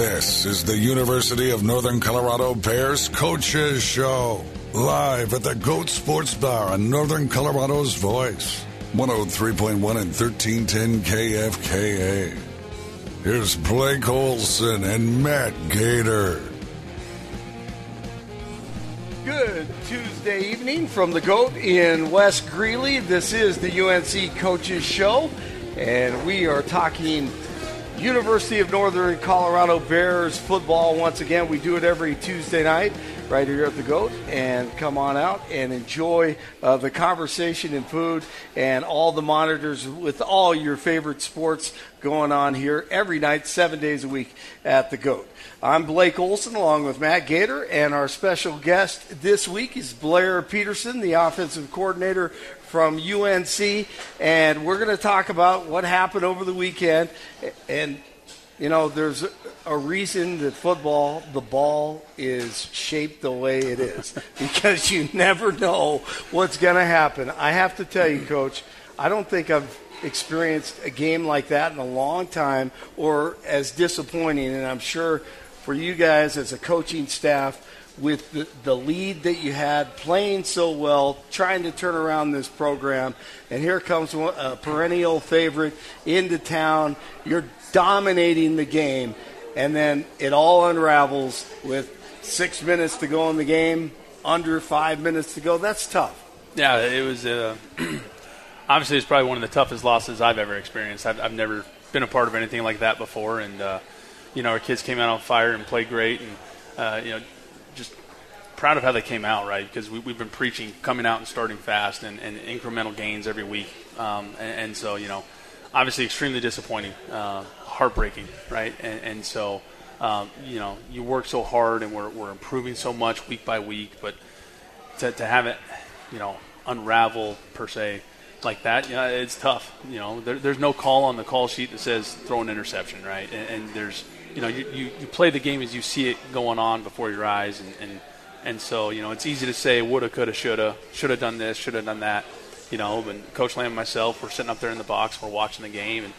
This is the University of Northern Colorado Bears Coaches Show, live at the Goat Sports Bar on Northern Colorado's Voice, 103.1 and 1310 KFKA. Here's Blake Olson and Matt Gator. Good Tuesday evening from the GOAT in West Greeley. This is the UNC Coaches Show, and we are talking University of Northern Colorado Bears football. Once again, we do it every Tuesday night right here at the GOAT. And come on out and enjoy uh, the conversation and food and all the monitors with all your favorite sports going on here every night, seven days a week at the GOAT. I'm Blake Olson along with Matt Gator, and our special guest this week is Blair Peterson, the offensive coordinator from UNC, and we're going to talk about what happened over the weekend. And, you know, there's a reason that football, the ball is shaped the way it is because you never know what's going to happen. I have to tell you, Coach, I don't think I've experienced a game like that in a long time or as disappointing, and I'm sure for you guys as a coaching staff, with the, the lead that you had, playing so well, trying to turn around this program. And here comes a perennial favorite into town. You're dominating the game. And then it all unravels with six minutes to go in the game, under five minutes to go. That's tough. Yeah, it was. Uh, obviously, it's probably one of the toughest losses I've ever experienced. I've, I've never been a part of anything like that before, and uh, you know, our kids came out on fire and played great, and uh, you know, just proud of how they came out, right? Because we, have been preaching coming out and starting fast and, and incremental gains every week. Um, and, and, so, you know, obviously extremely disappointing, uh, heartbreaking, right? And, and so, um, you know, you work so hard and we're, we're improving so much week by week, but to, to have it, you know, unravel per se like that, you know, it's tough. You know, there, there's no call on the call sheet that says throw an interception, right? and, and there's – you know, you, you, you, play the game as you see it going on before your eyes. And, and, and so, you know, it's easy to say woulda, coulda, shoulda, shoulda done this, shoulda done that. You know, and Coach Lamb and myself, we're sitting up there in the box, we're watching the game, and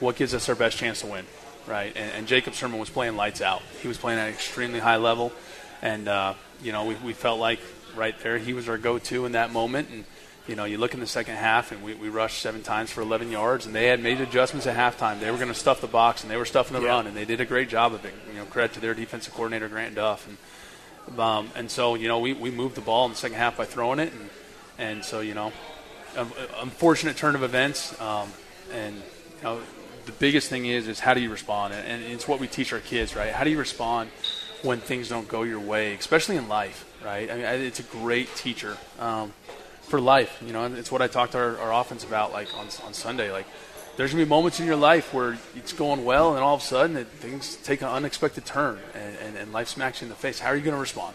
what gives us our best chance to win, right? And, and Jacob Sirmon was playing lights out. He was playing at an extremely high level, and, uh, you know, we, we felt like right there he was our go-to in that moment. And, you know, you look in the second half, and we, we rushed seven times for 11 yards, and they had made adjustments at halftime. They were going to stuff the box, and they were stuffing the yeah. run, and they did a great job of it. You know, credit to their defensive coordinator Grant Duff, and um, and so you know we, we moved the ball in the second half by throwing it, and and so you know, um, unfortunate turn of events, um, and you know the biggest thing is is how do you respond, and it's what we teach our kids, right? How do you respond? when things don't go your way, especially in life, right? I mean, it's a great teacher. Um, for life. You know, and it's what I talked to our, our offense about like on, on Sunday. Like, there's gonna be moments in your life where it's going well, and all of a sudden it, things take an unexpected turn, and, and, and life smacks you in the face. How are you gonna respond?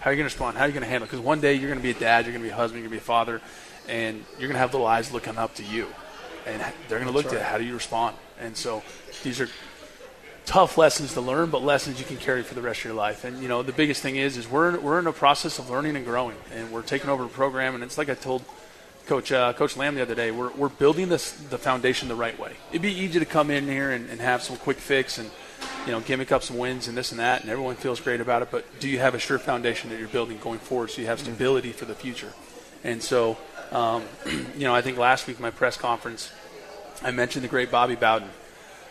How are you gonna respond? How are you gonna handle? Because one day you're gonna be a dad, you're gonna be a husband, you're gonna be a father, and you're gonna have little eyes looking up to you, and they're gonna That's look right. to how do you respond. And so these are tough lessons to learn, but lessons you can carry for the rest of your life. And you know, the biggest thing is is we're we're in a process of learning and growing, and we're taking over a program. And it's like I told Coach uh, Coach Lamb the other day, we're we're building this the foundation the right way. It'd be easy to come in here and, and have some quick fix and you know gimmick up some wins and this and that, and everyone feels great about it. But do you have a sure foundation that you're building going forward, so you have mm-hmm. stability for the future? And so, um, you know, I think last week my press conference, I mentioned the great Bobby Bowden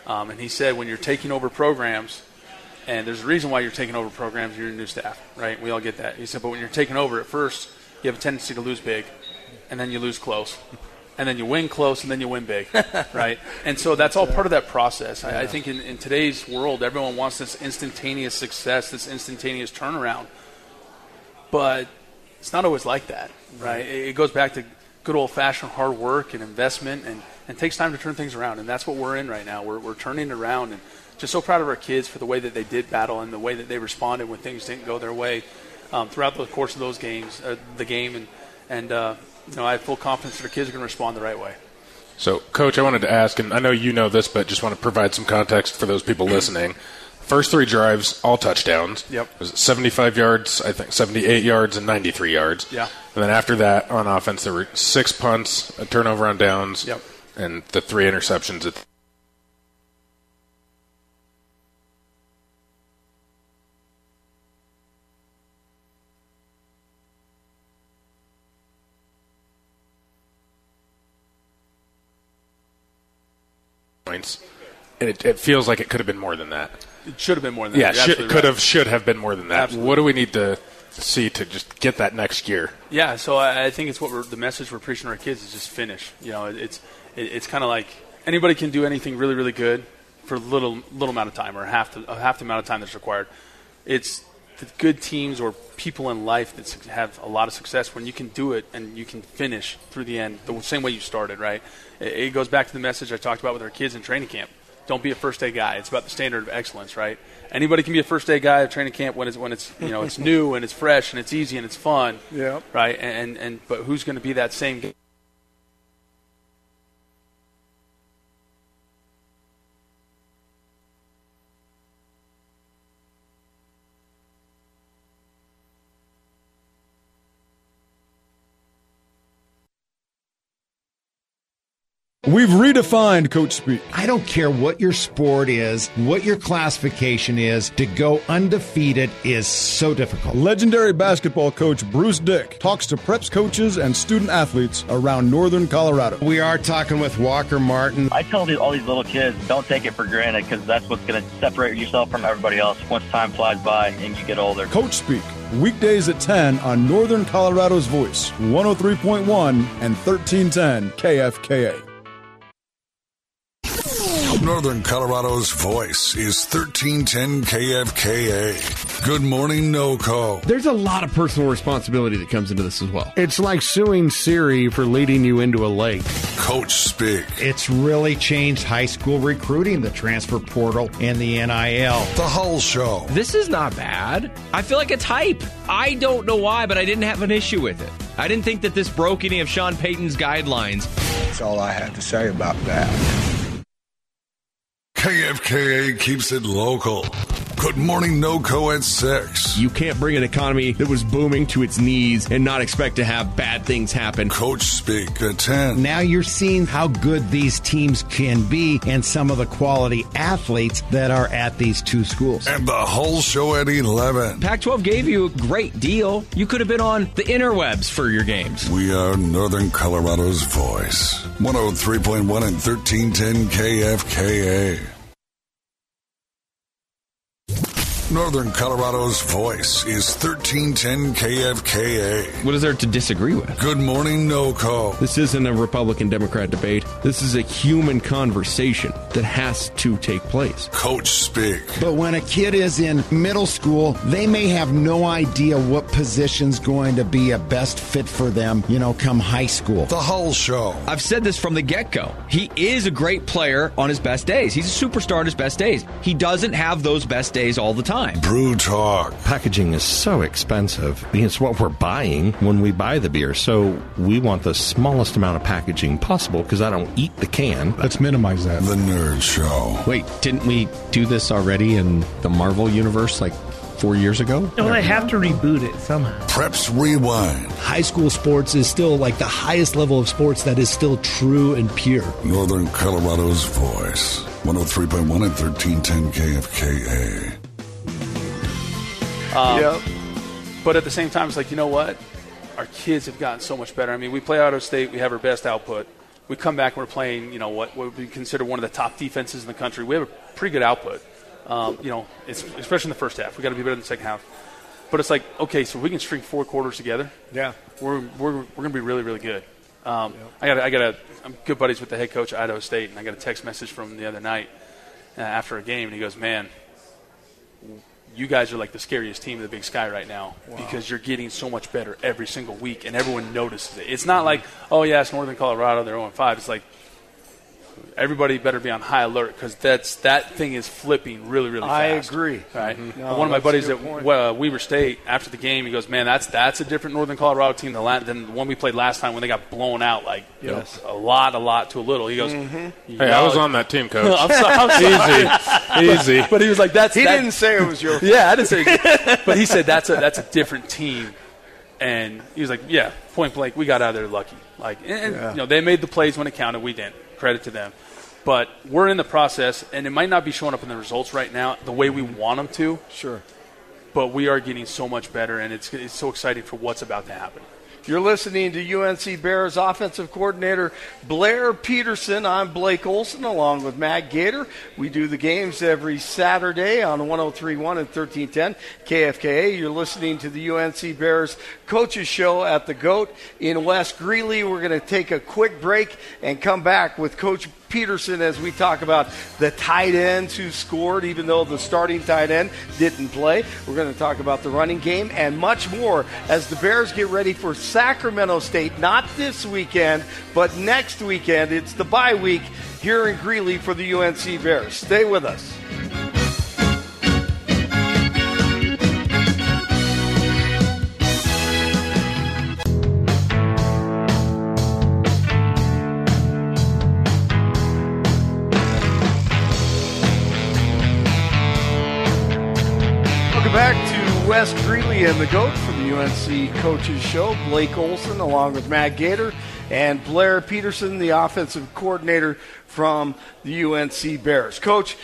um, and he said, when you're taking over programs, and there's a reason why you're taking over programs, you're new staff, right? We all get that. He said, but when you're taking over at first, you have a tendency to lose big, and then you lose close, and then you win close, and then you win big, right? And so that's all part of that process. I, I think in, in today's world, everyone wants this instantaneous success, this instantaneous turnaround, but it's not always like that, right? It goes back to good old fashioned hard work and investment and – and takes time to turn things around. And that's what we're in right now. We're, we're turning around and just so proud of our kids for the way that they did battle and the way that they responded when things didn't go their way um, throughout the course of those games, uh, the game. And, and uh, you know, I have full confidence that our kids are going to respond the right way. So, Coach, I wanted to ask, and I know you know this, but just want to provide some context for those people listening. First three drives, all touchdowns. Yep. It 75 yards, I think 78 yards, and 93 yards. Yeah. And then after that, on offense, there were six punts, a turnover on downs. Yep and the three interceptions at points. And it, it, feels like it could have been more than that. It should have been more than that. Yeah, should, could have, should have been more than that. Absolutely. What do we need to see to just get that next gear? Yeah, so I, I think it's what the message we're preaching to our kids is just finish. You know, it's it, it's kind of like anybody can do anything really really good for a little little amount of time or half the half the amount of time that's required. It's the good teams or people in life that have a lot of success when you can do it and you can finish through the end the same way you started. Right? It, it goes back to the message I talked about with our kids in training camp. Don't be a first day guy. It's about the standard of excellence, right? Anybody can be a first day guy at training camp when it's when it's you know it's new and it's fresh and it's easy and it's fun. Yeah. Right. And and but who's going to be that same guy? We've redefined Coach Speak. I don't care what your sport is, what your classification is, to go undefeated is so difficult. Legendary basketball coach Bruce Dick talks to preps coaches and student athletes around northern Colorado. We are talking with Walker Martin. I tell these, all these little kids, don't take it for granted because that's what's going to separate yourself from everybody else once time flies by and you get older. Coach Speak, weekdays at 10 on Northern Colorado's Voice, 103.1 and 1310 KFKA. Northern Colorado's voice is 1310 KFKA. Good morning, NOCO. There's a lot of personal responsibility that comes into this as well. It's like suing Siri for leading you into a lake. Coach Speak. It's really changed high school recruiting, the transfer portal, and the NIL. The Hull Show. This is not bad. I feel like it's hype. I don't know why, but I didn't have an issue with it. I didn't think that this broke any of Sean Payton's guidelines. That's all I have to say about that. KFKA keeps it local. Good morning, NOCO at 6. You can't bring an economy that was booming to its knees and not expect to have bad things happen. Coach Speak at 10. Now you're seeing how good these teams can be and some of the quality athletes that are at these two schools. And the Hull Show at 11. Pac 12 gave you a great deal. You could have been on the interwebs for your games. We are Northern Colorado's voice. 103.1 and 1310 KFKA. Northern Colorado's voice is 1310 KFKA. What is there to disagree with? Good morning, NOCO. This isn't a Republican Democrat debate. This is a human conversation that has to take place. Coach Speak. But when a kid is in middle school, they may have no idea what position's going to be a best fit for them, you know, come high school. The Hull Show. I've said this from the get go. He is a great player on his best days. He's a superstar on his best days. He doesn't have those best days all the time. Brew Talk. Packaging is so expensive. It's what we're buying when we buy the beer. So we want the smallest amount of packaging possible because I don't eat the can. Let's minimize that. The Nerd Show. Wait, didn't we do this already in the Marvel universe like four years ago? No, they have to reboot it somehow. Preps Rewind. High school sports is still like the highest level of sports that is still true and pure. Northern Colorado's voice. 103.1 and 1310 KFKA. Um, Yep. But at the same time, it's like you know what? Our kids have gotten so much better. I mean, we play Idaho State. We have our best output. We come back and we're playing, you know, what, what we consider one of the top defenses in the country. We have a pretty good output. Um, you know, it's, especially in the first half. We got to be better in the second half. But it's like, okay, so we can string four quarters together. Yeah. We're we're, we're going to be really really good. Um, I got I got a I'm good buddies with the head coach at Idaho State, and I got a text message from the other night uh, after a game, and he goes, "Man, you guys are like the scariest team in the Big Sky right now because you're getting so much better every single week, and everyone notices it. It's not like, oh yeah, it's Northern Colorado, they're 0 5. It's like everybody better be on high alert because that's that thing is flipping really really fast. I agree. Right. Mhm. No, one of my buddies at point. uh, Weber State after the game, he goes, "Man, that's that's a different Northern Colorado team than, than the one we played last time when they got blown out like you know, Yes. a lot, a lot to a little." He goes, Mm-hmm. Hey, I was on that team, coach. I'm sorry. I'm sorry. Easy. Easy. But he was like, "That's He that- didn't say it was your fault. yeah, I didn't say. but he said that's a that's a different team, and he was like, yeah, point blank, we got out of there lucky. Like, and, and, Yeah. you know, they made the plays when it counted. We didn't. Credit to them. But we're in the process, and it might not be showing up in the results right now the way we mm-hmm. want them to. Sure. But we are getting so much better, and it's it's so exciting for what's about to happen. You're listening to UNC Bears offensive coordinator Blair Peterson. I'm Blake Olson along with Matt Gator. We do the games every Saturday on 1031 and 1310 KFKA. You're listening to the UNC Bears coaches show at the GOAT in West Greeley. We're going to take a quick break and come back with Coach Peterson as we talk about the tight ends who scored, even though the starting tight end didn't play. We're going to talk about the running game and much more as the Bears get ready for Sacramento State, not this weekend, but next weekend. It's the bye week here in Greeley for the UNC Bears. Stay with us. And the GOAT for the UNC Coaches Show. Blake Olson along with Matt Gator and Blair Peterson, the offensive coordinator from the UNC Bears. Coach,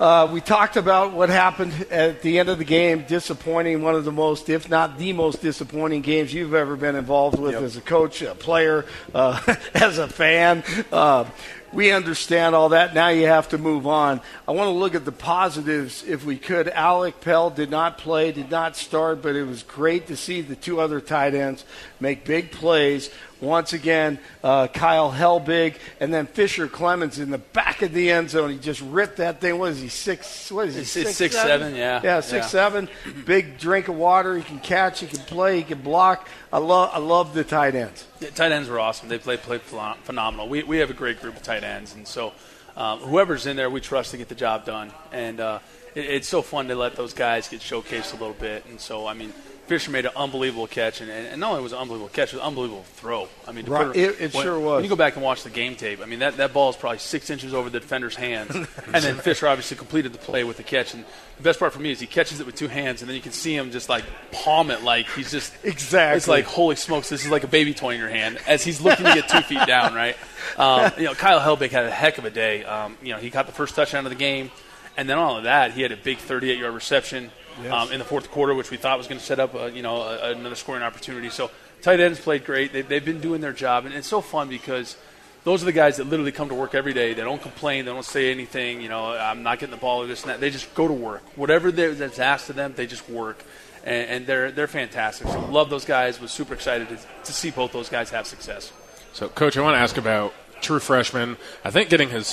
uh, we talked about what happened at the end of the game. Disappointing, one of the most, if not the most disappointing games you've ever been involved with as a coach, a player, uh, as a fan. Uh, we understand all that. Now you have to move on. I want to look at the positives if we could. Alec Pell did not play, did not start, but it was great to see the two other tight ends make big plays. Once again, uh, Kyle Helbig and then Fisher Clemens in the back of the end zone. He just ripped that thing. What is he six? What is he six? six, seven, yeah. yeah, six Yeah. seven. Big drink of water. He can catch. He can play. He can block. I love. I love the tight ends. Yeah, tight ends were awesome. They played played phenomenal. We we have a great group of tight ends, and so um, whoever's in there, we trust to get the job done. And uh, it, it's so fun to let those guys get showcased a little bit. And so I mean. Fisher made an unbelievable catch, and, and not only was it an unbelievable catch, it was an unbelievable throw. I mean, Right, put it- it when, sure was. When you go back and watch the game tape, I mean, that, that ball is probably six inches over the defender's hands, and then Fisher obviously completed the play with the catch. And the best part for me is he catches it with two hands, and then you can see him just like palm it like he's just Exactly. It's like holy smokes, this is like a baby toy in your hand as he's looking to get two feet down, right? Um, you know, Kyle Helbig had a heck of a day. Um, you know, he got the first touchdown of the game, and then all of that, he had a big 38-yard reception Yes. um, in the fourth quarter, which we thought was going to set up, a, you know, a, another scoring opportunity. So tight ends played great. They, they've been doing their job, and it's so fun because those are the guys that literally come to work every day. They don't complain. They don't say anything. You know, I'm not getting the ball or this and that. They just go to work. Whatever that's asked of them, they just work, and, and they're they're fantastic. So love those guys. Was super excited to, to see both those guys have success. So, Coach, I want to ask about true freshman. I think getting his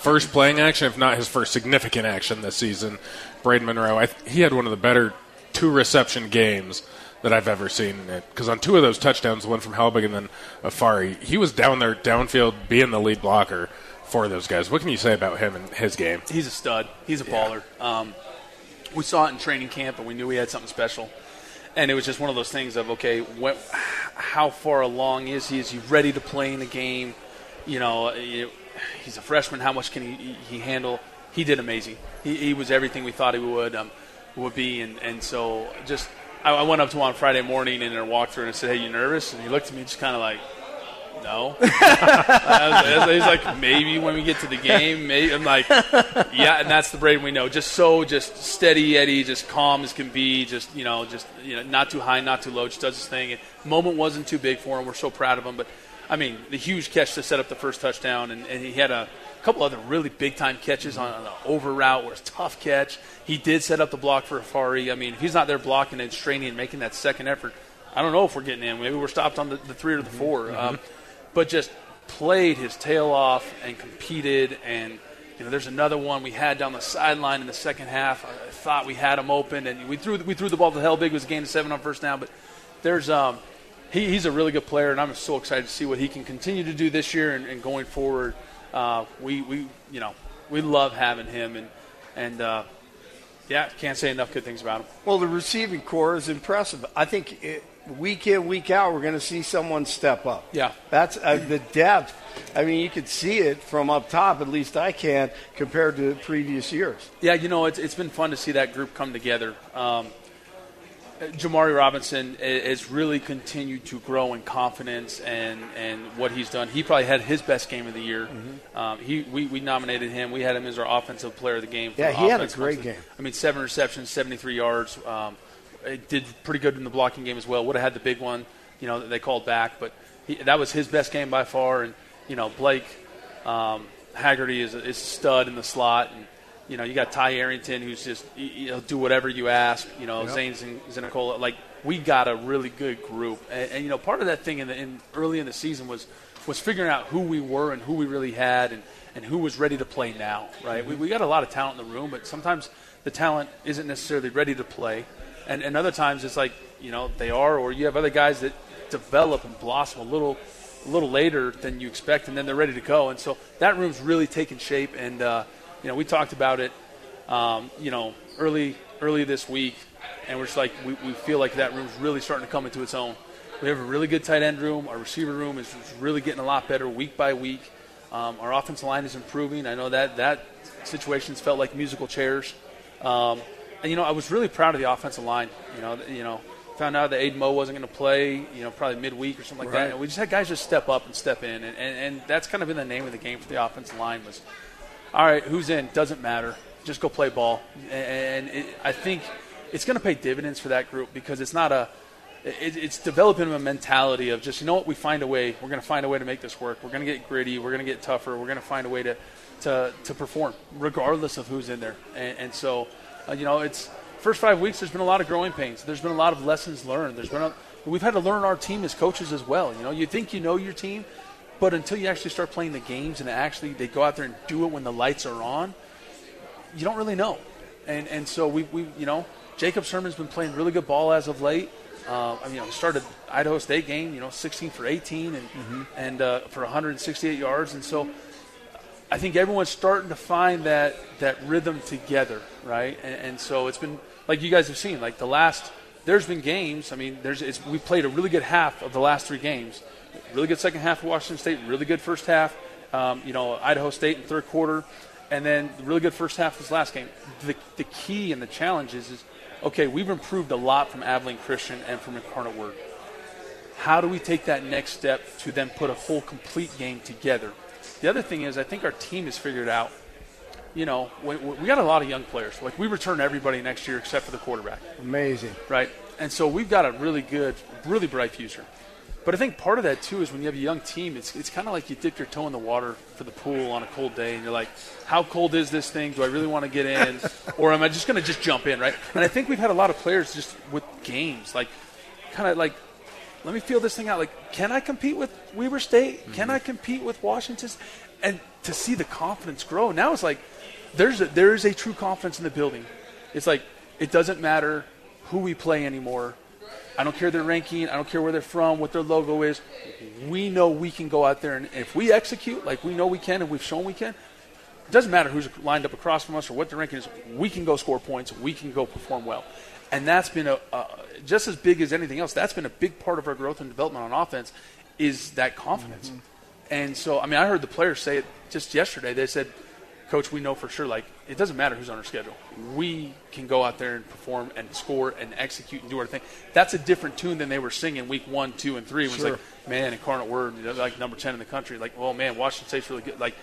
first playing action, if not his first significant action this season, Braden Monroe. I, he had one of the better two reception games that I've ever seen. Because on two of those touchdowns, one from Helbig and then Afari, he was down there downfield being the lead blocker for those guys. What can you say about him and his game? He's a stud. He's a baller. Um, we saw it in training camp, and we knew he had something special. And it was just one of those things of okay, how far along is he? Is he ready to play in the game? You know, you- he's a freshman. How much can he, he handle? He did amazing. He, he was everything we thought he would um, would be, and, and so just I, I went up to him on Friday morning in our walkthrough and I said, "Hey, you nervous?" And he looked at me just kind of like, "No." He's like, "Maybe when we get to the game." Maybe I'm like, "Yeah," and that's the Braden we know. Just so, just steady Eddie, just calm as can be. Just you know, just you know, not too high, not too low. Just does his thing. And moment wasn't too big for him. We're so proud of him. But I mean, the huge catch to set up the first touchdown, and, and he had a couple other really big time catches on, on the over route where it's a tough catch. He did set up the block for Afari. I mean, if he's not there blocking and straining and making that second effort, I don't know if we're getting in. Maybe we're stopped on the, the three or the 4 Um, but just played his tail off and competed. And you know, there's another one we had down the sideline in the second half. I, I thought we had him open, and we threw we threw the ball to Helbig. It was a gain of seven on first down, but there's um, he, he's a really good player, and I'm so excited to see what he can continue to do this year and, and going forward. Uh, we we you know we love having him, and and uh, yeah, can't say enough good things about him. Well, the receiving corps is impressive. I think it, week in, week out, we're going to see someone step up. Yeah. That's uh, the depth. I mean, you could see it from up top, at least I can, compared to previous years. Yeah, you know, it's, it's been fun to see that group come together. Um, Jamari Robinson has really continued to grow in confidence and, and what he's done. He probably had his best game of the year. Mm-hmm. Um, he we, we nominated him. We had him as our offensive player of the game. for Yeah, the he had a great game. I mean, seven receptions, 73 yards. Um, it did pretty good in the blocking game as well. Would have had the big one you know, that they called back. But he, that was his best game by far. And you know, Blake um, Haggerty is a, is a stud in the slot, and you know, you got Ty Arrington who's just you know do whatever you ask. You know, Yep. Zane Zin- Zinicola. Like we got a really good group, and, and you know, part of that thing in, the, in early in the season was was figuring out who we were and who we really had, and and who was ready to play now. Right? We, we got a lot of talent in the room, but sometimes the talent isn't necessarily ready to play, and and other times it's like you know they are, or you have other guys that develop and blossom a little a little later than you expect, and then they're ready to go. And so that room's really taken shape. And uh, you know, we talked about it, um, you know, early early this week, and we're just like we, we feel like that room's really starting to come into its own. We have a really good tight end room. Our receiver room is is really getting a lot better week by week. Um, our offensive line is improving. I know that that situations felt like musical chairs. Um, and you know, I was really proud of the offensive line. You know, you know, found out that Aiden Moe wasn't going to play. You know, probably midweek or something like Right. that. And we just had guys just step up and step in, and, and, and that's kind of been the name of the game for the offensive line was, all right, who's in? Doesn't matter, just go play ball. And it, I think it's going to pay dividends for that group because it's not a it, it's developing a mentality of just you know what we find a way. We're going to find a way to make this work. We're going to get gritty. We're going to get tougher. We're going to find a way to to, to perform regardless of who's in there. And, and so uh, you know it's first five weeks there's been a lot of growing pains. There's been a lot of lessons learned. There's been a, we've had to learn our team as coaches as well. You know you think you know your team but until you actually start playing the games and actually they go out there and do it when the lights are on you don't really know. And and so we, we you know Jacob Sirmon's been playing really good ball as of late. Uh, I mean, you know, started Idaho State game, you know, 16 for 18 and and uh, for 168 yards, and so I think everyone's starting to find that that rhythm together, right? And, and so it's been like you guys have seen, like the last. There's been games. I mean, there's it's, we played a really good half of the last three games. Really good second half of Washington State. Really good first half. Um, you know, Idaho State in third quarter, and then really good first half this last game. The the key and the challenge is, is okay. We've improved a lot from Abilene Christian and from Incarnate Word how do we take that next step to then put a full complete game together the other thing is i think our team has figured out you know we, we got a lot of young players like we return everybody next year except for the quarterback Amazing. right and so we've got a really good really bright future but i think part of that too is when you have a young team it's, it's kind of like you dip your toe in the water for the pool on a cold day and you're like how cold is this thing do i really want to get in or am i just going to just jump in right and i think we've had a lot of players just with games like kind of like let me feel this thing out. Like, can I compete with Weber State? Can mm-hmm. I compete with Washington? And to see the confidence grow now, it's like there's a, there is a true confidence in the building. It's like it doesn't matter who we play anymore. I don't care their ranking. I don't care where they're from, what their logo is. We know we can go out there and if we execute like we know we can and we've shown we can. It doesn't matter who's lined up across from us or what their ranking is. We can go score points. We can go perform well, and that's been a, a just as big as anything else. That's been a big part of our growth and development on offense is that confidence. Mm-hmm. And so, I mean, I heard the players say it just yesterday. They said, "Coach, we know for sure. Like, it doesn't matter who's on our schedule. We can go out there and perform and score and execute and do our thing." That's a different tune than they were singing week one, two, and three. When Sure. it's like, "Man, Incarnate Word, you know, like number ten in the country." Like, "Oh man, Washington State's really good." Like,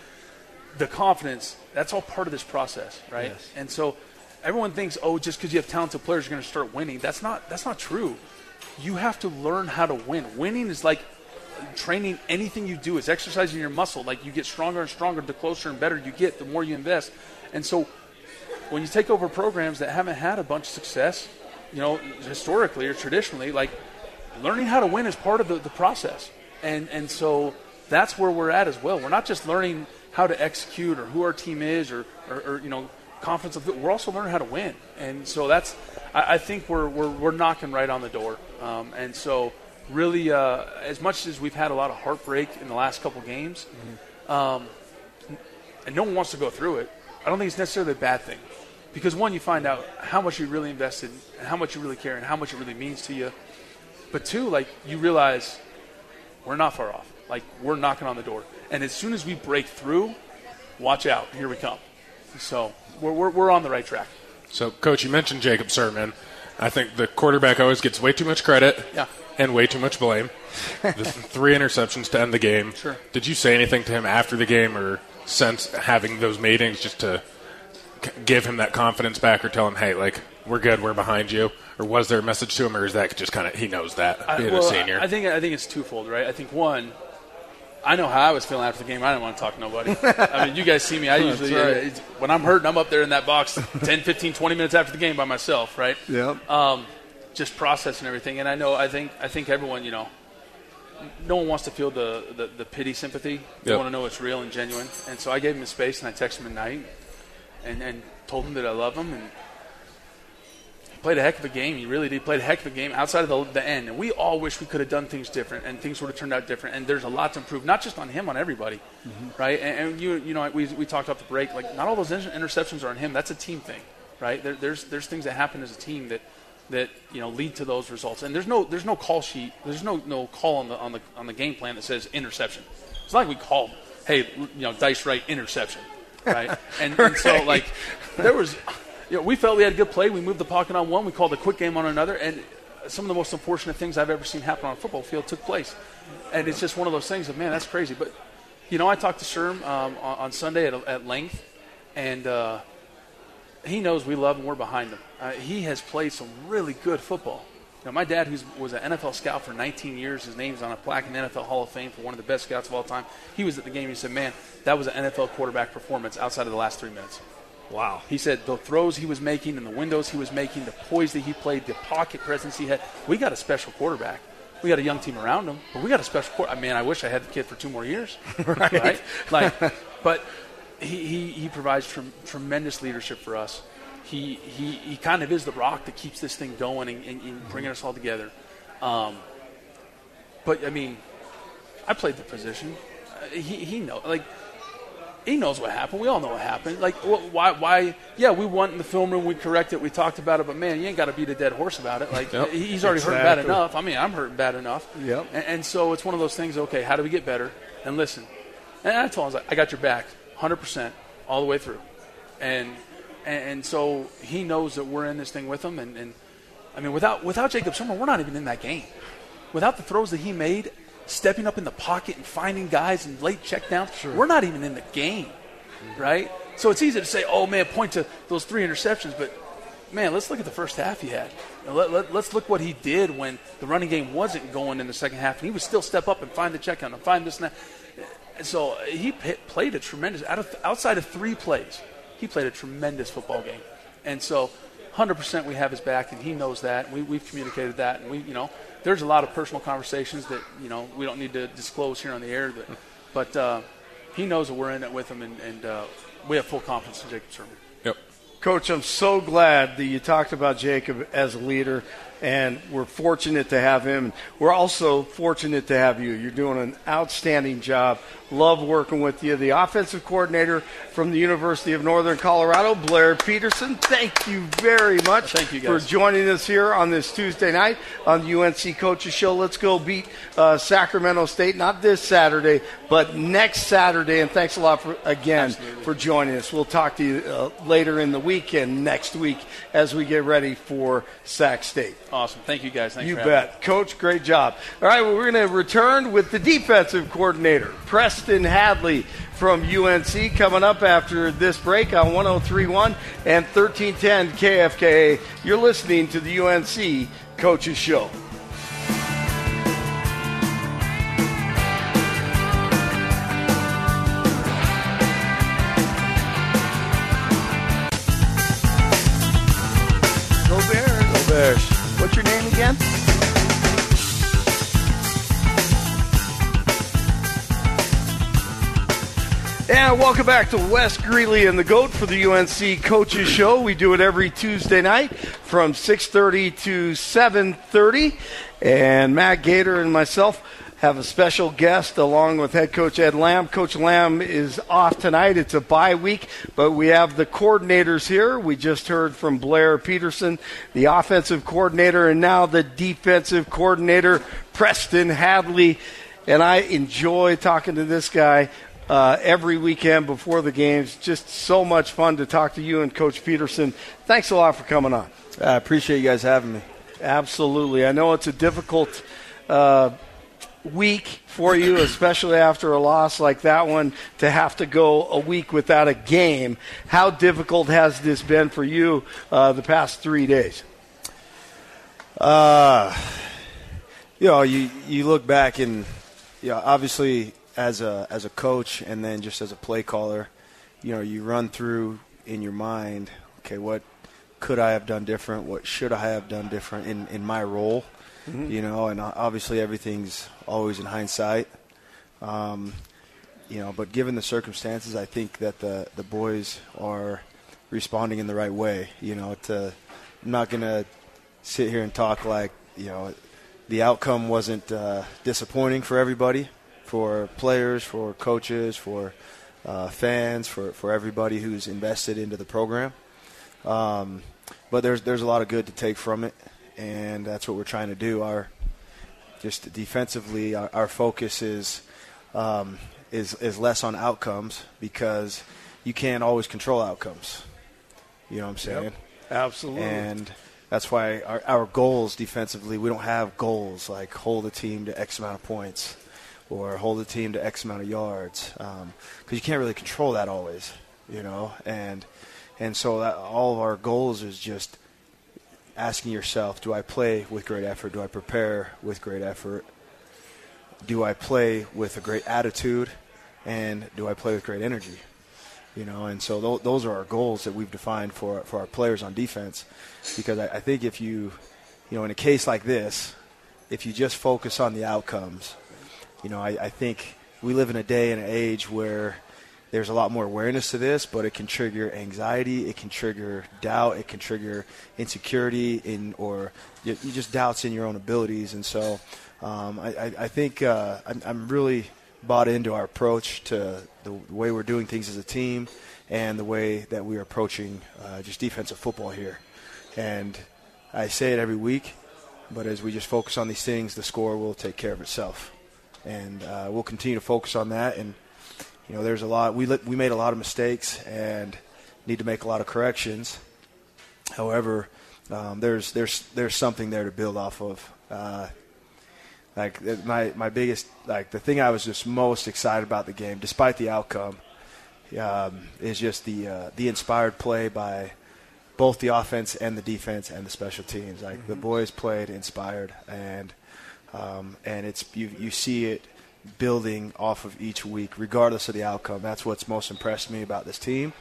the confidence, that's all part of this process, right? Yes. And so everyone thinks, oh, just because you have talented players, you're going to start winning. That's not that's not true. You have to learn how to win. Winning is like training anything you do is exercising your muscle. Like you get stronger and stronger the closer and better you get, the more you invest. And so when you take over programs that haven't had a bunch of success, you know, historically or traditionally, like learning how to win is part of the, the process. And and so that's where we're at as well. We're not just learning how to execute or who our team is or, or, or you know confidence of we're also learning how to win. And so that's I, I think we're, we're we're knocking right on the door. Um, and so really, uh, as much as we've had a lot of heartbreak in the last couple games, um, and no one wants to go through it. I don't think it's necessarily a bad thing. Because one, you find out how much you really invested and how much you really care and how much it really means to you. But two, like you realize we're not far off. Like we're knocking on the door. And as soon as we break through, watch out. Here we come. So we're, we're, we're on the right track. So, Coach, you mentioned Jacob Sirmon. I think the quarterback always gets way too much credit Yeah. And way too much blame. the three interceptions to end the game. Sure. Did you say anything to him after the game or since having those meetings just to give him that confidence back or tell him, hey, like we're good, we're behind you? Or was there a message to him, or is that just kind of he knows that I, being well, a senior? I think I think it's twofold, right? I think one, I know how I was feeling after the game. I didn't want to talk to nobody. I mean, you guys see me. I usually, right. it's- when I'm hurting, I'm up there in that box 10, 15, 20 minutes after the game by myself, right? Yep. Um, just processing everything. And I know, I think, I think everyone, you know, no one wants to feel the, the, the pity sympathy. They Yep. want to know it's real and genuine. And so I gave him his space and I texted him at night and, and told him that I love him. And he played a heck of a game. He really did. He played a heck of a game outside of the, the end. And we all wish we could have done things different and things would have turned out different. And there's a lot to improve, not just on him, on everybody, mm-hmm. right? And, and you, you know, we, we talked off the break. Like, not all those interceptions are on him. That's a team thing, right? There, there's there's things that happen as a team that that you know lead to those results. And there's no there's no call sheet. There's no no call on the on the on the game plan that says interception. It's not like we called, hey, you know, dice right interception, right? And, and so like there was, you know, we felt we had a good play. We moved the pocket on one. We called a quick game on another, and some of the most unfortunate things I've ever seen happen on a football field took place. And it's just one of those things of man, that's crazy. But you know, I talked to Sherm um, on, on Sunday at, at length, and uh, he knows we love and we're behind him. Uh, he has played some really good football. Know, my dad, who was an NFL scout for 19 years, his name's on a plaque in the NFL Hall of Fame for one of the best scouts of all time. He was at the game. And he said, "Man, that was an NFL quarterback performance outside of the last three minutes." Wow. He said the throws he was making and the windows he was making, the poise that he played, the pocket presence he had. We got a special quarterback. We got a young team around him, but we got a special quarterback. I mean, I wish I had the kid for two more years. Right. Like, but he, he, he provides trem- tremendous leadership for us. He, he, he kind of is the rock that keeps this thing going and, and, and bringing us all together. Um, but, I mean, I played the position. Uh, he, he know like he knows what happened. We all know what happened. Like wh- why why yeah we went in the film room. We corrected. It, we talked about it. But man, you ain't got to beat a dead horse about it. Like Yep. he's already hurt bad enough. I mean I'm hurting bad enough. Yep. And, and so it's one of those things. Okay, how do we get better? And listen. And I told him I was like I got your back, hundred percent, all the way through. And, and and so he knows that we're in this thing with him. And, and I mean without without Jacob Sirmon, we're not even in that game without the throws that he made, stepping up in the pocket and finding guys and late checkdowns, we're not even in the game, right? So it's easy to say, oh man, point to those three interceptions, but man, let's look at the first half he had. You know, Let, let, let's look what he did when the running game wasn't going in the second half, and he would still step up and find the checkdown and find this and that. And So he p- played a tremendous out of, outside of three plays. He played a tremendous football game, and so 100% we have his back, and he knows that. We, we've communicated that, and we, you know, there's a lot of personal conversations that you know we don't need to disclose here on the air, but, but uh, he knows that we're in it with him, and, and uh, we have full confidence in Jacob Sirmon. Yep. Coach, I'm so glad that you talked about Jacob as a leader, and we're fortunate to have him. We're also fortunate to have you. You're doing an outstanding job. Love working with you. The offensive coordinator from the University of Northern Colorado, Blair Peterson. Thank you very much Thank you, for joining us here on this Tuesday night on the UNC Coaches Show. Let's go beat uh, Sacramento State, not this Saturday, but next Saturday. And thanks a lot for again for joining us. We'll talk to you uh, later in the week and next week as we get ready for Sac State. Awesome. Thank you guys. Thanks you for having me. bet. Coach, great job. All right, well, we're going to return with the defensive coordinator, Preston Hadley from UNC, coming up after this break on 1031 and 1310 KFKA. You're listening to the UNC Coaches Show. And welcome back to West Greeley and the Goat for the UNC Coaches Show. We do it every Tuesday night from 6:30 to 7:30, and Matt Gator and myself have a special guest along with head coach Ed Lamb. Coach Lamb is off tonight. It's a bye week, but we have the coordinators here. We just heard from Blair Peterson, the offensive coordinator, and now the defensive coordinator, Preston Hadley. And I enjoy talking to this guy uh, every weekend before the games. Just so much fun to talk to you and Coach Peterson. Thanks a lot for coming on. I appreciate you guys having me. Absolutely. I know it's a difficult uh, week for you, especially after a loss like that one, to have to go a week without a game. How difficult has this been for you uh, the past three days? Uh, you know, you you look back and you know, obviously as a as a coach and then just as a play caller, you know, you run through in your mind, okay, what could I have done different? What should I have done different in in my role? Mm-hmm. You know, and obviously everything's always in hindsight. Um, you know, but given the circumstances, I think that the the boys are responding in the right way. You know, to I'm not gonna sit here and talk like you know the outcome wasn't uh, disappointing for everybody, for players, for coaches, for uh, fans, for, for everybody who's invested into the program. Um, but there's there's a lot of good to take from it, and that's what we're trying to do. Our just defensively, our, our focus is um, is is less on outcomes because you can't always control outcomes. You know what I'm saying? Yep, absolutely. And that's why our, our goals defensively, we don't have goals like hold a team to X amount of points or hold the team to X amount of yards because um, you can't really control that always, you know. And and so that, all of our goals is just asking yourself, do I play with great effort? Do I prepare with great effort? Do I play with a great attitude? And do I play with great energy? You know, and so th- those are our goals that we've defined for for our players on defense. Because I, I think if you, you know, in a case like this, if you just focus on the outcomes, you know, I, I think we live in a day and an age where there's a lot more awareness to this, but it can trigger anxiety, it can trigger doubt, it can trigger insecurity in or you, you just doubts in your own abilities. And so um, I, I, think uh, I'm, I'm, really bought into our approach to the way we're doing things as a team and the way that we are approaching uh, just defensive football here. And I say it every week, but as we just focus on these things, the score will take care of itself. And uh, we'll continue to focus on that. And, you know, there's a lot, we, we made a lot of mistakes and need to make a lot of corrections. However, um, there's, there's, there's something there to build off of. Uh, like my my biggest like the thing I was just most excited about the game, despite the outcome, um, is just the uh, the inspired play by both the offense and the defense and the special teams. Like mm-hmm. the boys played inspired, and um, and it's you you see it building off of each week, regardless of the outcome. That's what's most impressed me about this team,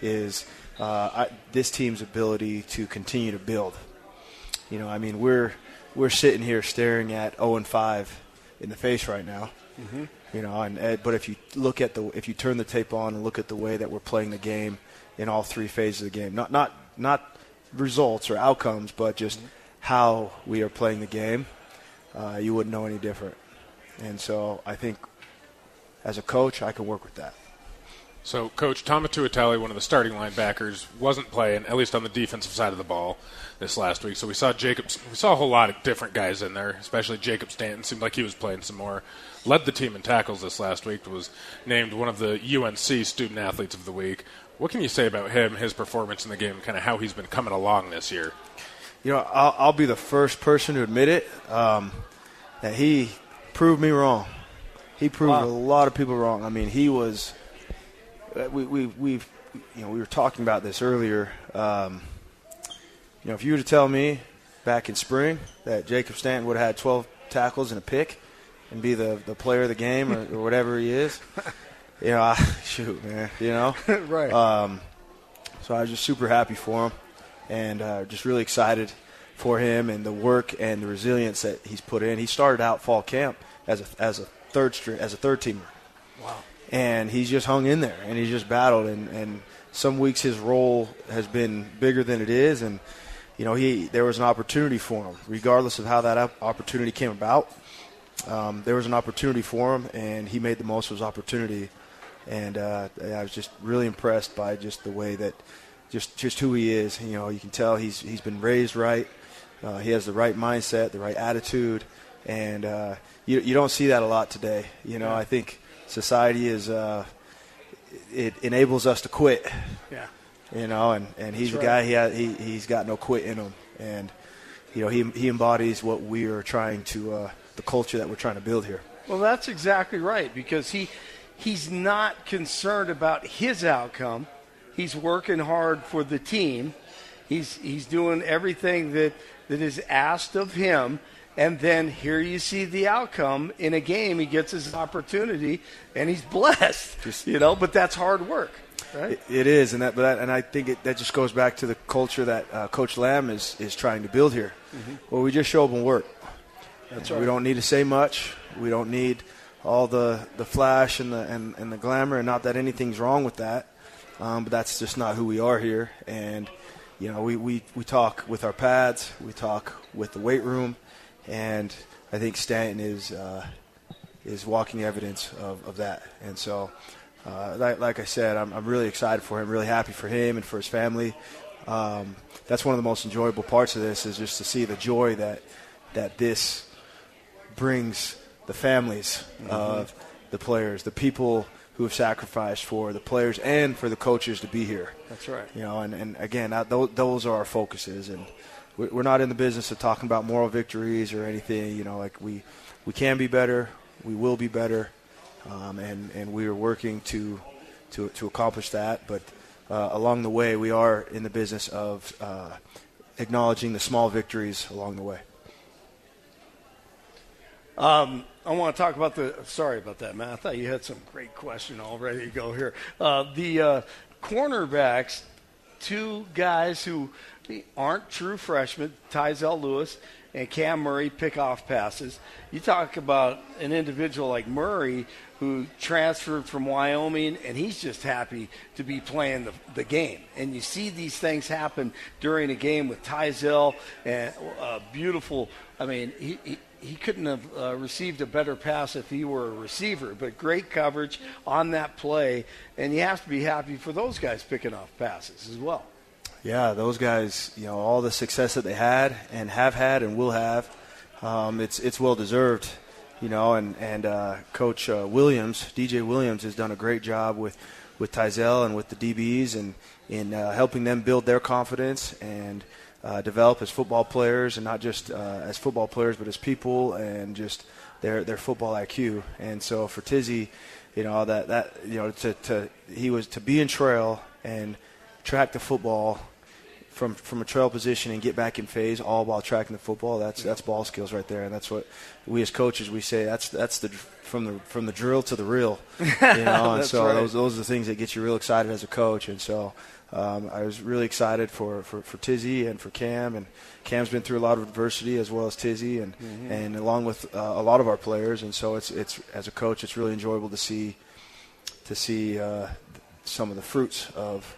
is uh, I, this team's ability to continue to build. You know, I mean we're we're sitting here staring at 0 and 5 in the face right now. Mm-hmm. You know, and, and but if you look at the if you turn the tape on and look at the way that we're playing the game in all three phases of the game, not not not results or outcomes, but just mm-hmm. how we are playing the game, uh, you wouldn't know any different. And so I think as a coach, I can work with that. So, Coach Tama Tuitele, one of the starting linebackers, wasn't playing, at least on the defensive side of the ball, this last week. So we saw Jacob. We saw a whole lot of different guys in there, especially Jacob Stanton. Seemed like he was playing some more. Led the team in tackles this last week. Was named one of the UNC Student Athletes of the Week. What can you say about him, his performance in the game, kind of how he's been coming along this year? You know, I'll, I'll be the first person to admit it um, that he proved me wrong. He proved wow. a lot of people wrong. I mean, he was. Uh, we we we've you know we were talking about this earlier. Um, you know, if you were to tell me back in spring that Jacob Stanton would have had 12 tackles and a pick and be the, the player of the game or, or whatever he is, you know, I, shoot, man, you know? right. Um, so I was just super happy for him and uh, just really excited for him and the work and the resilience that he's put in. He started out fall camp as a, as a third string, as a third teamer. Wow. And he's just hung in there and he's just battled and, and some weeks his role has been bigger than it is and – you know, he there was an opportunity for him, regardless of how that opportunity came about. Um, there was an opportunity for him, and he made the most of his opportunity. And uh, I was just really impressed by just the way that, just just who he is. You know, you can tell he's he's been raised right. Uh, he has the right mindset, the right attitude, and uh, you you don't see that a lot today. You know, I think society is uh, it enables us to quit. Yeah you know, and, and he's That's a guy he, he he's got no quit in him, and you know he he embodies what we are trying to uh, the culture that we're trying to build here. Well, that's exactly right because he he's not concerned about his outcome. He's working hard for the team. He's he's doing everything that that is asked of him. And then here you see the outcome in a game. He gets his opportunity, and he's blessed. Just, you know, but that's hard work. Right? It, it is, and that, but that, and I think it, that just goes back to the culture that uh, Coach Lamb is is trying to build here. Mm-hmm. Well, we just show up and work. That's right. We don't need to say much. We don't need all the, the flash and the and, and the glamour, and not that anything's wrong with that, um, but that's just not who we are here. And you know, we, we, we talk with our pads, we talk with the weight room, and I think Stanton is uh, is walking evidence of, of that. And so, uh, like, like, I said, I'm, I'm really excited for him, really happy for him and for his family. Um, that's one of the most enjoyable parts of this is just to see the joy that that this brings the families mm-hmm. of the players, the people who have sacrificed for the players and for the coaches to be here. That's right. You know, and, and again, that, those, those are our focuses, and we're not in the business of talking about moral victories or anything. You know, like we we can be better, we will be better, um, and and we are working to to to accomplish that. But uh, along the way, we are in the business of uh, acknowledging the small victories along the way. Um, I want to talk about the. Sorry about that, Matt. I thought you had some great question all ready to go here. Uh, the uh, cornerbacks, two guys who aren't true freshmen, Tyzell Lewis and Cam Murray, pick off passes. You talk about an individual like Murray who transferred from Wyoming, and he's just happy to be playing the, the game. And you see these things happen during a game with Tyzell and uh, beautiful. I mean, he, he he couldn't have uh, received a better pass if he were a receiver. But great coverage on that play, and you have to be happy for those guys picking off passes as well. Yeah, those guys, you know, all the success that they had and have had and will have, um, it's it's well deserved, you know. And and uh, Coach uh, Williams, DJ Williams, has done a great job with with Tyzell and with the DBs and in uh, helping them build their confidence and uh, develop as football players, and not just uh, as football players, but as people and just their their football IQ. And so for Tizzy, you know that that you know to, to he was to be in trail and track the football from from a trail position and get back in phase, all while tracking the football. That's that's ball skills right there, and that's what we as coaches we say. That's that's the from the from the drill to the real, you know. and so right. those those are the things that get you real excited as a coach. And so um, I was really excited for, for, for Tizzy and for Cam. And Cam's been through a lot of adversity as well as Tizzy, and mm-hmm. and along with uh, a lot of our players. And so it's it's as a coach, it's really enjoyable to see to see uh, some of the fruits of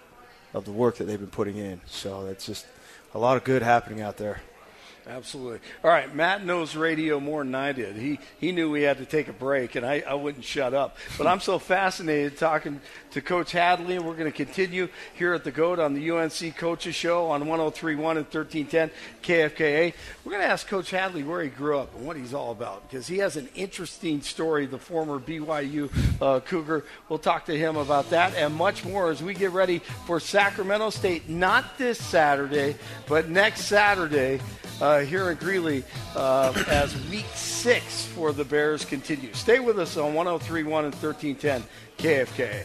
of the work that they've been putting in. So it's just a lot of good happening out there. Absolutely. All right, Matt knows radio more than I did. He he knew we had to take a break, and I, I wouldn't shut up. But I'm so fascinated talking to Coach Hadley, and we're going to continue here at the GOAT on the UNC Coaches Show on 1031 and 1310 KFKA. We're going to ask Coach Hadley where he grew up and what he's all about because he has an interesting story, the former BYU uh, Cougar. We'll talk to him about that and much more as we get ready for Sacramento State, not this Saturday, but next Saturday uh, here in Greeley uh, as week six for the Bears continues. Stay with us on 1031 and 1310 KFK.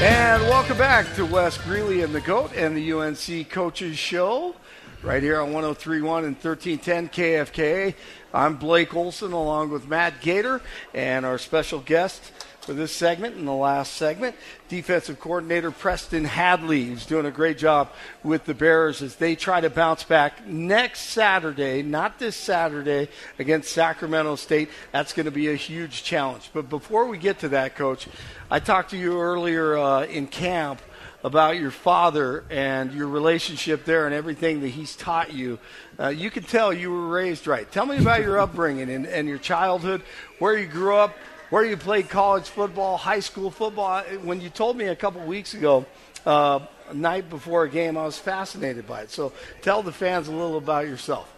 And welcome back to West Greeley and the GOAT and the UNC Coaches Show right here on 1031 and 1310 KFKA. I'm Blake Olson along with Matt Gator and our special guest for this segment and the last segment, defensive coordinator Preston Hadley, who's doing a great job with the Bears as they try to bounce back next Saturday, not this Saturday, against Sacramento State. That's going to be a huge challenge. But before we get to that, Coach, I talked to you earlier uh, in camp about your father and your relationship there and everything that he's taught you. Uh, you can tell you were raised right. Tell me about your upbringing and, and your childhood, where you grew up, where you played college football, high school football. When you told me a couple weeks ago, uh, night before a game, I was fascinated by it. So tell the fans a little about yourself.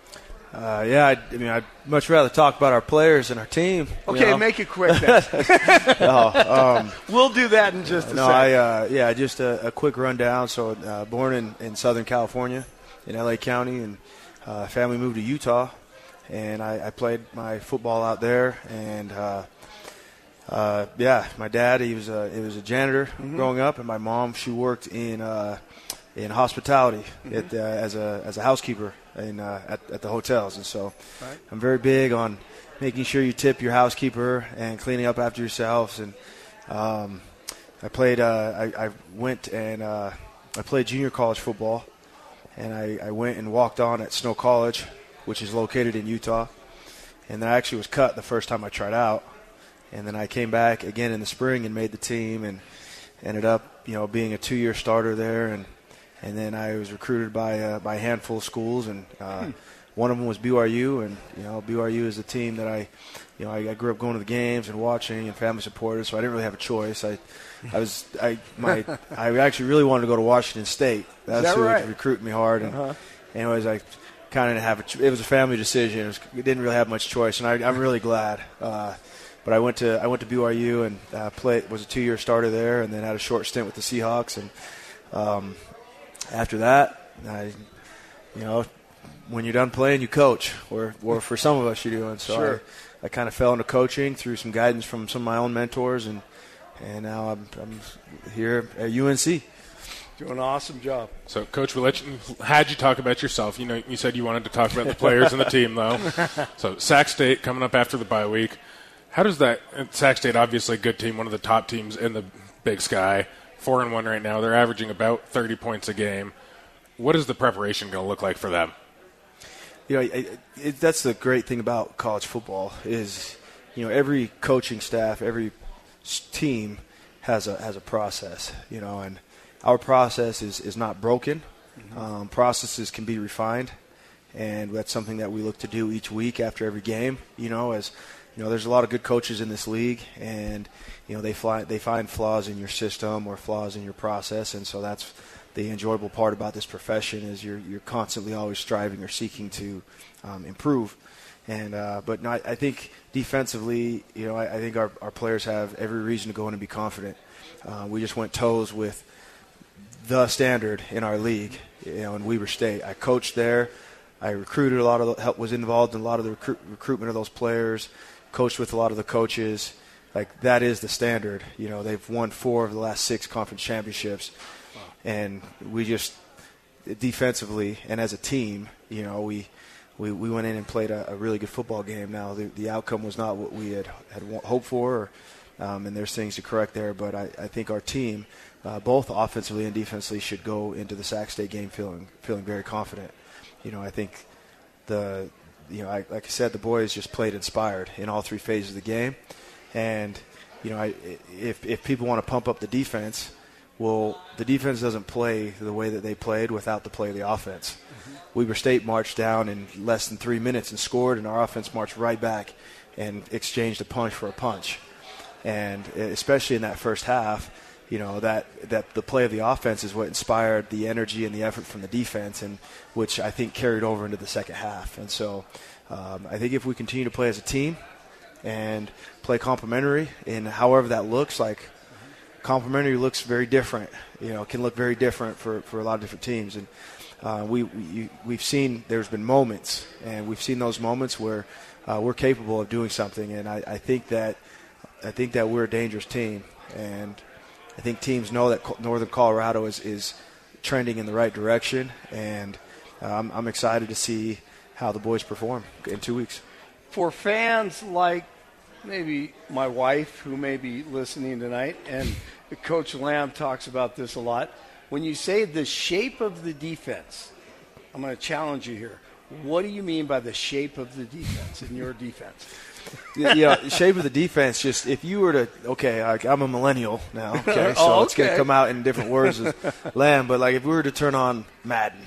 Uh, yeah, I, I mean, I'd much rather talk about our players and our team. you Okay, know? make it quick then. no, um, we'll do that in just a no, second. I uh, yeah, just a, a quick rundown. So, uh, born in, in Southern California, in LA County, and uh, family moved to Utah, and I, I played my football out there. And uh, uh, yeah, my dad he was a he was a janitor Mhm. growing up, and my mom she worked in uh, in hospitality at, uh, as a as a housekeeper in uh, at, at the hotels, and so Right. I'm very big on making sure you tip your housekeeper and cleaning up after yourselves. And um, I played. Uh, I, I went and uh, I played junior college football, and I, I went and walked on at Snow College, which is located in Utah. And then I actually was cut the first time I tried out, and then I came back again in the spring and made the team, and ended up you know being a two-year starter there, and and then I was recruited by uh, by a handful of schools, and uh, Hmm. one of them was BYU, and you know BYU is a team that I, you know, I, I grew up going to the games and watching, and family supported, so I didn't really have a choice. I, I was I my I actually really wanted to go to Washington State. That's that who right? was recruiting me hard, and Uh-huh. anyways, I kind of didn't have a. It was a family decision. It, was, it didn't really have much choice, and I, I'm really glad. Uh, but I went to I went to BYU and uh, played was a two year starter there, and then had a short stint with the Seahawks, and um, after that, I, you know, when you're done playing, you coach, or or for some of us you do, and so Sure. I, I kind of fell into coaching through some guidance from some of my own mentors, and and now I'm, I'm here at UNC. Doing an awesome job. So, Coach, we let you, had you talk about yourself. You know, you said you wanted to talk about the players and the team, though. So, Sac State coming up after the bye week. How does that? and Sac State, obviously, a good team, one of the top teams in the Big Sky. Four and one right now. They're averaging about thirty points a game. What is the preparation going to look like for them? you know, it, it, that's the great thing about college football is, you know, every coaching staff, every team has a has a process, you know, and our process is is not broken. Um, processes can be refined, and that's something that we look to do each week after every game. You know, as you know, there's a lot of good coaches in this league, and you know they fly, they find flaws in your system or flaws in your process, and so that's the enjoyable part about this profession is you're you're constantly always striving or seeking to um, improve. And uh, but I, think defensively, you know, I, I think our, our players have every reason to go in and be confident. Uh, we just went toes with the standard in our league, you know, in Weber State. I coached there. I recruited a lot of the, help was involved in a lot of the recruit, recruitment of those players. Coached with a lot of the coaches. Like that is the standard. You know, they've won four of the last six conference championships, and we just defensively and as a team, you know, we we, we went in and played a, a really good football game. Now the, the outcome was not what we had had hoped for, or, um, and there's things to correct there. But I, I think our team, uh, both offensively and defensively, should go into the Sac State game feeling feeling very confident. You know, I think the you know, I, like I said, the boys just played inspired in all three phases of the game, and you know, I, if if people want to pump up the defense, well, the defense doesn't play the way that they played without the play of the offense. Mm-hmm. Weber State marched down in less than three minutes and scored, and our offense marched right back and exchanged a punch for a punch. And especially in that first half, you know that that the play of the offense is what inspired the energy and the effort from the defense, and which I think carried over into the second half. And so, um, I think if we continue to play as a team and play complementary, in however that looks, like complementary looks very different. You know, can look very different for, for a lot of different teams. And uh, we, we we've seen there's been moments, and we've seen those moments where uh, we're capable of doing something. And I, I think that I think that we're a dangerous team, and I think teams know that Northern Colorado is is trending in the right direction. And uh, I'm, I'm excited to see how the boys perform in two weeks. For fans like maybe my wife who may be listening tonight, and Coach Lamb talks about this a lot. When you say the shape of the defense, I'm going to challenge you here. What do you mean by the shape of the defense in your defense? You know, shape of the defense. Just if you were to, okay, I, I'm a millennial now, okay, so Oh, it's going to come out in different words as Lamb. But like, if we were to turn on Madden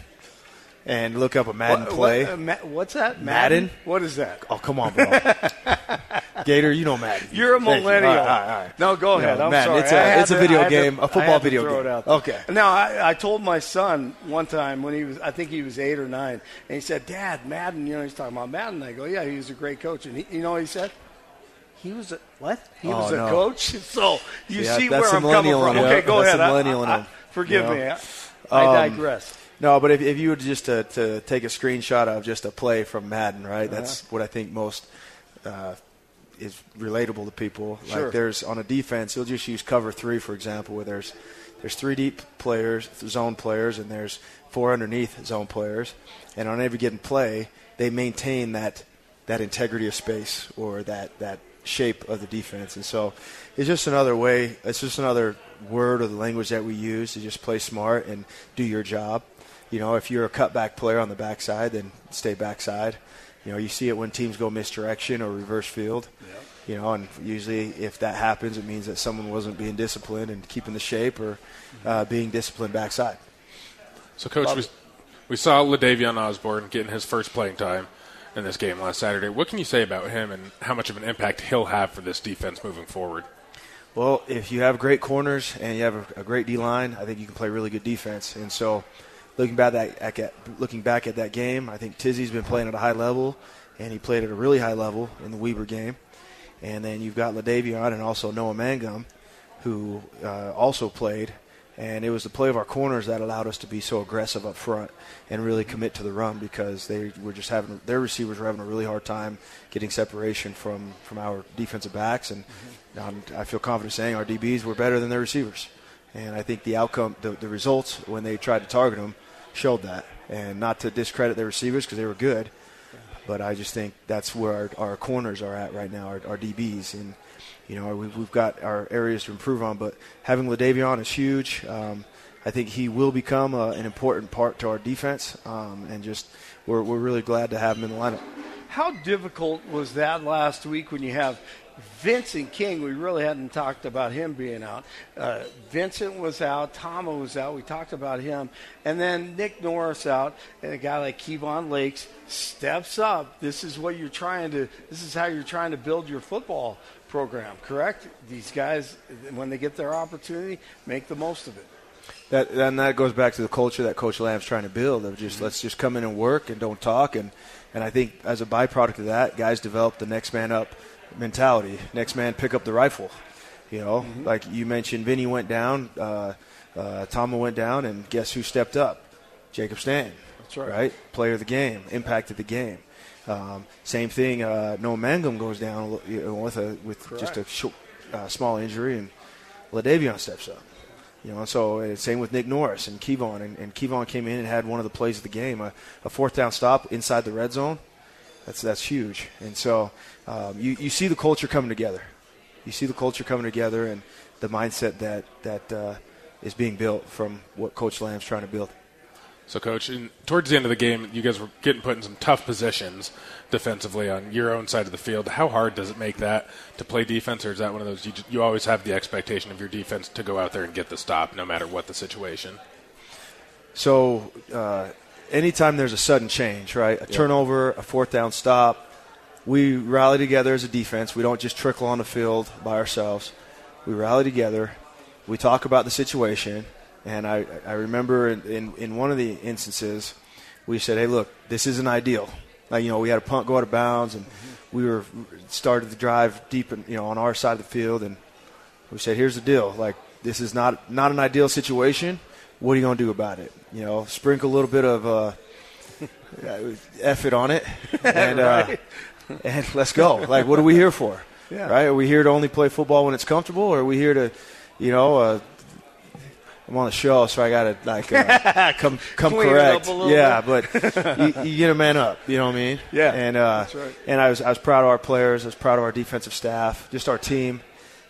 and look up a Madden What- play, what- uh, Ma- what's that? Madden? What is that? Oh, come on, bro. Gator, you know Madden. You're a Thank you. millennial. All right, all right. No, go ahead. I'm Madden, sorry. it's a- it's a video had to- game, a football to video throw game. it out Okay. Now, I, I told my son one time when he was, I think he was eight or nine, and he said, "Dad, Madden." You know, he's talking about Madden. I go, "Yeah, he was a great coach." And he, you know, what he said. He was a what? He Oh, was a no. coach. So you Yeah, see where I'm coming from. Okay, go ahead. I- millennial forgive you know? me. I, I Um, digress. No, but if, if you were just to, to take a screenshot of just a play from Madden, right? That's Uh-huh. what I think most uh, is relatable to people. Sure. Like there's on a defense, you'll just use cover three, for example, where there's there's three deep players, zone players, and there's four underneath zone players, and on every given play, they maintain that that integrity of space or that that shape of the defense, and so it's just another way. It's just another word or the language that we use to just play smart and do your job. You know, if you're a cutback player on the backside, then stay backside. You know, you see it when teams go misdirection or reverse field. You know, and usually if that happens, it means that someone wasn't being disciplined and keeping the shape or uh, being disciplined backside. So, Coach, we, we saw Ladavion Osborne getting his first playing time in this game last Saturday. What can you say about him and how much of an impact he'll have for this defense moving forward? Well, if you have great corners and you have a, a great D line, I think you can play really good defense. And so, looking back at, at looking back at that game, I think Tizzy's been playing at a high level, and he played at a really high level in the Weber game. And then you've got Ladavion and also Noah Mangum, who uh, also played. And it was the play of our corners that allowed us to be so aggressive up front and really commit to the run because they were just having their receivers were having a really hard time getting separation from, from our defensive backs. And um, I feel confident saying our DBs were better than their receivers. And I think the outcome, the, the results when they tried to target them, showed that. And not to discredit their receivers because they were good, but I just think that's where our, our corners are at right now, our, our DBs. And, you know, we've, we've got our areas to improve on, but having Ladavion is huge. Um, I think he will become a, an important part to our defense, um, and just we're, we're really glad to have him in the lineup. How difficult was that last week when you have Vincent King? We really hadn't talked about him being out. Uh, Vincent was out. Tama was out. We talked about him. And then Nick Norris out. And a guy like Kevon Lakes steps up. This is what you're trying to, this is how you're trying to build your football program, correct? These guys, when they get their opportunity, make the most of it. That and that goes back to the culture that Coach Lamb's trying to build of just let's just come in and work and don't talk and and I think as a byproduct of that, guys develop the next man up mentality. Next man pick up the rifle. You know, like you mentioned, Vinny went down, uh, uh, Tama went down, and guess who stepped up? Jacob Stanton. That's right. Right, player of the game, impacted the game. Um, same thing. Uh, Noah Mangum goes down you know, with a with just a short, uh, small injury, and Ladavion steps up. You know, so uh, same with Nick Norris and Kevon, and, and Kevon came in and had one of the plays of the game, a, a fourth down stop inside the red zone. That's that's huge, and so um, you you see the culture coming together. You see the culture coming together, and the mindset that that uh, is being built from what Coach Lamb's trying to build. So, Coach, in, towards the end of the game, you guys were getting put in some tough positions defensively on your own side of the field. How hard does it make that to play defense, or is that one of those you, you always have the expectation of your defense to go out there and get the stop, no matter what the situation? So, uh, anytime there's a sudden change, right? A turnover, a fourth down stop, we rally together as a defense. We don't just trickle on the field by ourselves. We rally together. We talk about the situation. And I, I remember in, in, in one of the instances, we said, hey, look, this isn't ideal. Like, you know, we had a punt go out of bounds, and we were started to drive deep, in, you know, on our side of the field, and we said, here's the deal. Like, this is not not an ideal situation. What are you going to do about it? You know, sprinkle a little bit of uh, F it on it, and uh, Right. and let's go. Like, what are we here for? Yeah. Right? Are we here to only play football when it's comfortable, or are we here to, you know, uh, I'm on the show, so I got to like uh, come come Clean correct. Yeah, but you, you get a man up. You know what I mean? Yeah, And uh, right. and I was I was proud of our players. I was proud of our defensive staff, just our team,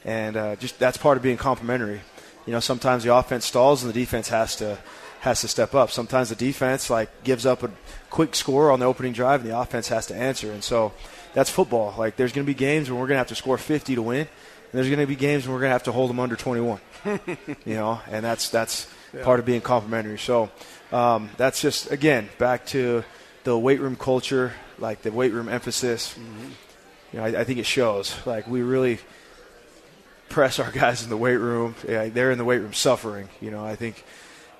and uh, just that's part of being complementary. You know, sometimes the offense stalls and the defense has to has to step up. Sometimes the defense like gives up a quick score on the opening drive, and the offense has to answer. And so that's football. Like there's going to be games when we're going to have to score 50 to win, and there's going to be games when we're going to have to hold them under 21. you know, and that's that's Yeah. part of being complementary. So um, that's just again back to the weight room culture, like the weight room emphasis. you know, I, I think it shows. Like we really press our guys in the weight room. Yeah, they're in the weight room suffering. You know, I think,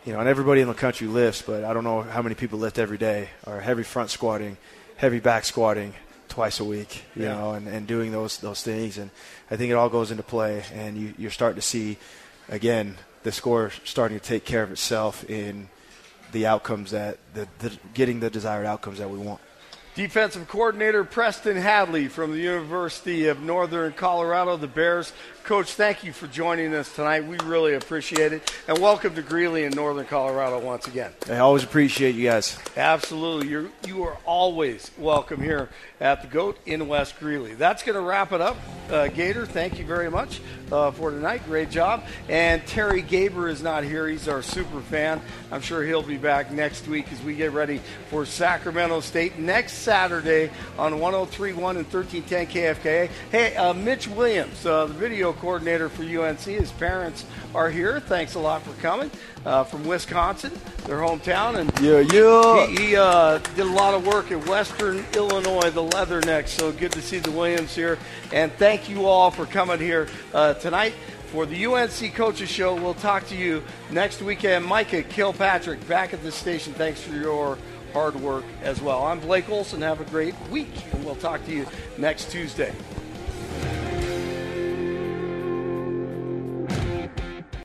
you know, and everybody in the country lifts, but I don't know how many people lift every day or heavy front squatting, heavy back squatting twice a week. You Yeah. know, and, and doing those those things, and I think it all goes into play, and you, you're starting to see, again, the score starting to take care of itself in the outcomes that the, the getting the desired outcomes that we want. Defensive coordinator Preston Hadley from the University of Northern Colorado, the Bears. Coach, thank you for joining us tonight. We really appreciate it. And welcome to Greeley in Northern Colorado once again. I always appreciate you guys. Absolutely. You're, you are always welcome here at the GOAT in West Greeley. That's going to wrap it up. Uh, Gator, thank you very much uh, for tonight. Great job. And Terry Gaber is not here. He's our super fan. I'm sure he'll be back next week as we get ready for Sacramento State next Saturday on 1031 and 1310 KFKA. Hey, uh, Mitch Williams, uh, the video coordinator for UNC, his parents are here. Thanks a lot for coming uh, from Wisconsin, their hometown. And Yeah, yeah. he, he uh, did a lot of work at Western Illinois, the Leathernecks. So good to see the Williams here. And thank you all for coming here uh, tonight for the UNC Coaches Show. We'll talk to you next weekend. Micah Kilpatrick back at the station. Thanks for your hard work as well. I'm Blake Olson. Have a great week, and we'll talk to you next Tuesday.